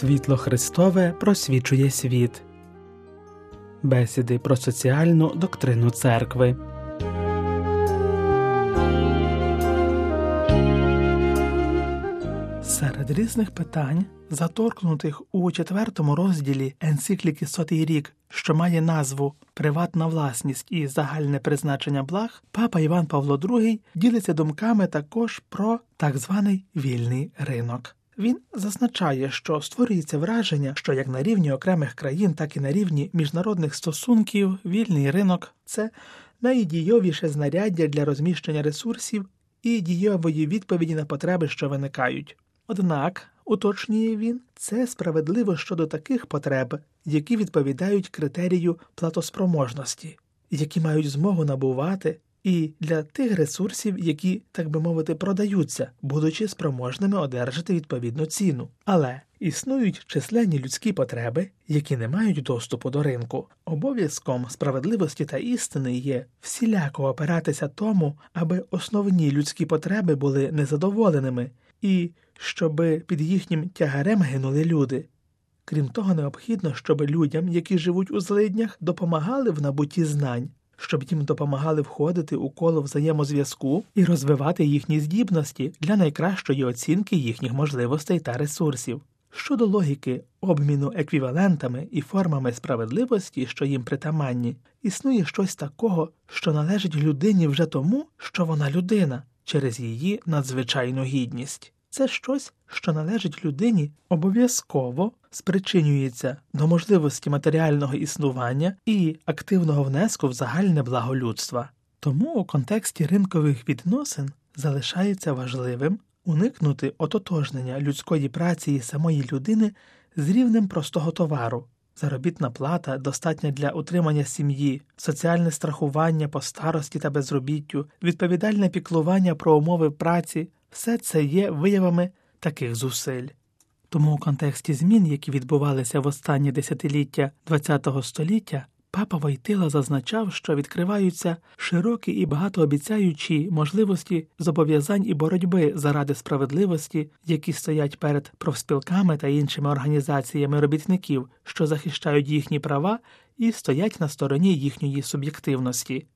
Світло Христове просвічує світ. Бесіди про соціальну доктрину церкви. Серед різних питань, заторкнутих у четвертому розділі енцикліки Сотий рік, що має назву Приватна власність і загальне призначення благ, папа Іван Павло II ділиться думками також про так званий вільний ринок. Він зазначає, що створюється враження, що як на рівні окремих країн, так і на рівні міжнародних стосунків вільний ринок це найдійовіше знаряддя для розміщення ресурсів і дієвої відповіді на потреби, що виникають. Однак, уточнює він, це справедливо щодо таких потреб, які відповідають критерію платоспроможності, які мають змогу набувати і для тих ресурсів, які, так би мовити, продаються, будучи спроможними одержати відповідну ціну. Але існують численні людські потреби, які не мають доступу до ринку. Обов'язком справедливості та істини є всіляко опиратися тому, аби основні людські потреби були незадоволеними і щоби під їхнім тягарем гинули люди. Крім того, необхідно, щоб людям, які живуть у злиднях, допомагали в набутті знань, щоб їм допомагали входити у коло взаємозв'язку і розвивати їхні здібності для найкращої оцінки їхніх можливостей та ресурсів. Щодо логіки обміну еквівалентами і формами справедливості, що їм притаманні, існує щось такого, що належить людині вже тому, що вона людина, через її надзвичайну гідність. Це щось, що належить людині, обов'язково спричинюється до можливості матеріального існування і активного внеску в загальне благо людства. Тому у контексті ринкових відносин залишається важливим уникнути ототожнення людської праці і самої людини з рівнем простого товару. Заробітна плата достатня для утримання сім'ї, соціальне страхування по старості та безробіттю, відповідальне піклування про умови праці все це є виявами таких зусиль. Тому у контексті змін, які відбувалися в останні десятиліття ХХ століття, папа Войтила зазначав, що відкриваються широкі і багатообіцяючі можливості зобов'язань і боротьби заради справедливості, які стоять перед профспілками та іншими організаціями робітників, що захищають їхні права і стоять на стороні їхньої суб'єктивності,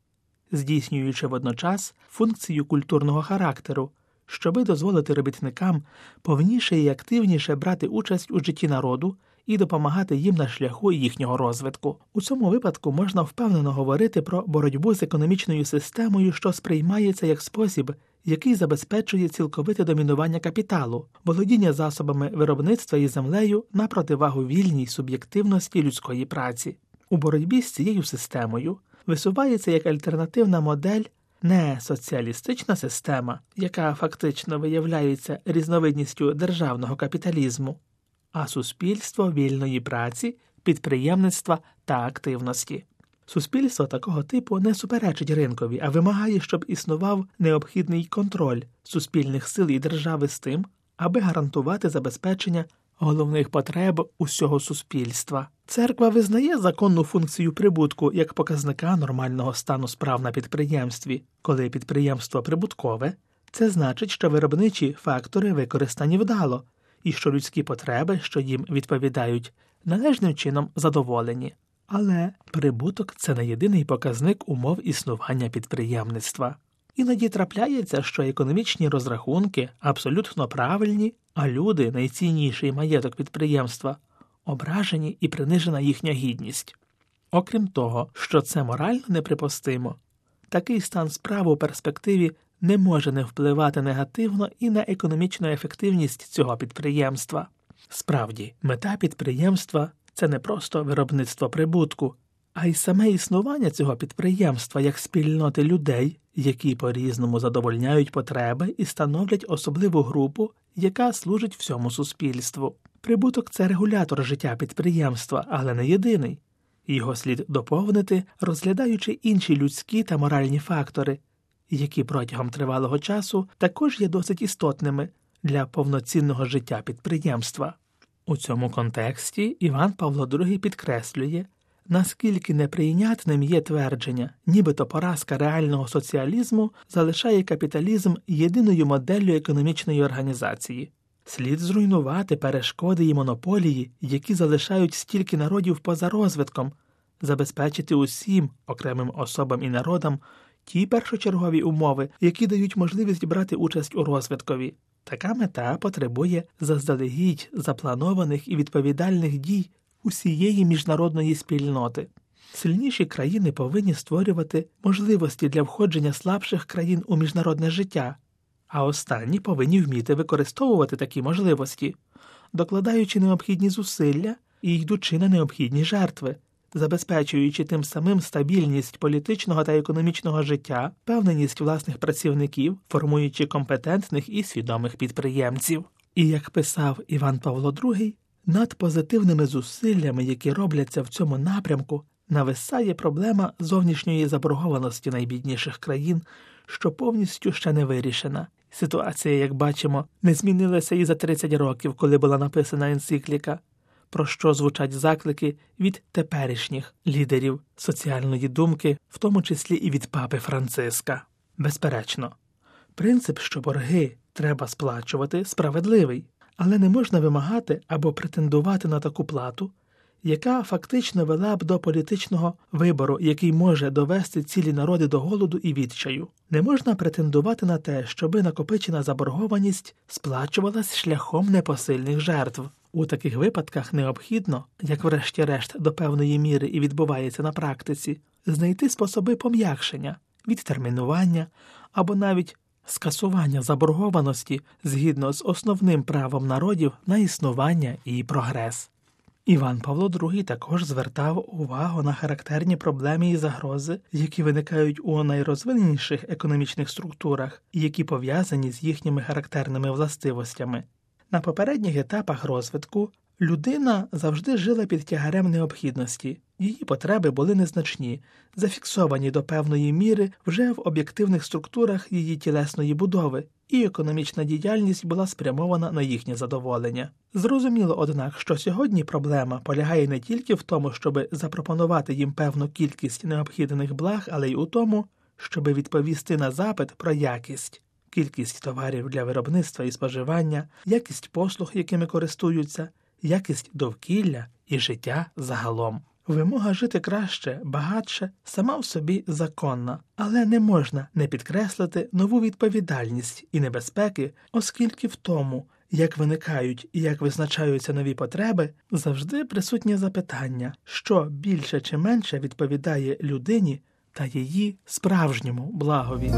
здійснюючи водночас функцію культурного характеру щоби дозволити робітникам повніше і активніше брати участь у житті народу і допомагати їм на шляху їхнього розвитку. У цьому випадку можна впевнено говорити про боротьбу з економічною системою, що сприймається як спосіб, який забезпечує цілковите домінування капіталу, володіння засобами виробництва і землею на противагу вільній суб'єктивності людської праці. У боротьбі з цією системою висувається як альтернативна модель не соціалістична система, яка фактично виявляється різновидністю державного капіталізму, а суспільство вільної праці, підприємництва та активності. Суспільство такого типу не суперечить ринкові, а вимагає, щоб існував необхідний контроль суспільних сил і держави з тим, аби гарантувати забезпечення головних потреб усього суспільства. Церква визнає законну функцію прибутку як показника нормального стану справ на підприємстві, коли підприємство прибуткове, це значить, що виробничі фактори використані вдало, і що людські потреби, що їм відповідають, належним чином задоволені. Але прибуток це не єдиний показник умов існування підприємництва. Іноді трапляється, що економічні розрахунки абсолютно правильні, а люди найцінніший маєток підприємства ображені і принижена їхня гідність. Окрім того, що це морально неприпустимо, такий стан справ у перспективі не може не впливати негативно і на економічну ефективність цього підприємства. Справді, мета підприємства це не просто виробництво прибутку, а й саме існування цього підприємства як спільноти людей, які по різному задовольняють потреби і становлять особливу групу, яка служить всьому суспільству. Прибуток це регулятор життя підприємства, але не єдиний. Його слід доповнити, розглядаючи інші людські та моральні фактори, які протягом тривалого часу також є досить істотними для повноцінного життя підприємства. У цьому контексті Іван Павло II підкреслює, наскільки неприйнятним є твердження, нібито поразка реального соціалізму залишає капіталізм єдиною моделлю економічної організації. Слід зруйнувати перешкоди і монополії, які залишають стільки народів поза розвитком, забезпечити усім окремим особам і народам ті першочергові умови, які дають можливість брати участь у розвиткові. Така мета потребує заздалегідь запланованих і відповідальних дій усієї міжнародної спільноти. Сильніші країни повинні створювати можливості для входження слабших країн у міжнародне життя, а останні повинні вміти використовувати такі можливості, докладаючи необхідні зусилля і йдучи на необхідні жертви, забезпечуючи тим самим стабільність політичного та економічного життя, певненість власних працівників, формуючи компетентних і свідомих підприємців. І як писав Іван Павло II, над позитивними зусиллями, які робляться в цьому напрямку, нависає проблема зовнішньої заборгованості найбідніших країн, що повністю ще не вирішена. Ситуація, як бачимо, не змінилася і за 30 років, коли була написана енцикліка, про що звучать заклики від теперішніх лідерів соціальної думки, в тому числі і від папи Франциска. Безперечно, принцип, що борги треба сплачувати, справедливий, але не можна вимагати або претендувати на таку плату, яка фактично вела б до політичного вибору, який може довести цілі народи до голоду і відчаю. Не можна претендувати на те, щоби накопичена заборгованість сплачувалась шляхом непосильних жертв. У таких випадках необхідно, як врешті-решт до певної міри і відбувається на практиці, знайти способи пом'якшення, відтермінування або навіть скасування заборгованості згідно з основним правом народів на існування і прогрес. Іван Павло II також звертав увагу на характерні проблеми і загрози, які виникають у найрозвиненіших економічних структурах і які пов'язані з їхніми характерними властивостями. На попередніх етапах розвитку людина завжди жила під тягарем необхідності, її потреби були незначні, зафіксовані до певної міри вже в об'єктивних структурах її тілесної будови, і економічна діяльність була спрямована на їхнє задоволення. Зрозуміло, однак, що сьогодні проблема полягає не тільки в тому, щоб запропонувати їм певну кількість необхідних благ, але й у тому, щоб відповісти на запит про якість. Кількість товарів для виробництва і споживання, якість послуг, якими користуються, якість довкілля і життя загалом. Вимога жити краще, багатше, сама в собі законна, але не можна не підкреслити нову відповідальність і небезпеки, оскільки в тому, як виникають і як визначаються нові потреби, завжди присутнє запитання, що більше чи менше відповідає людині та її справжньому благові.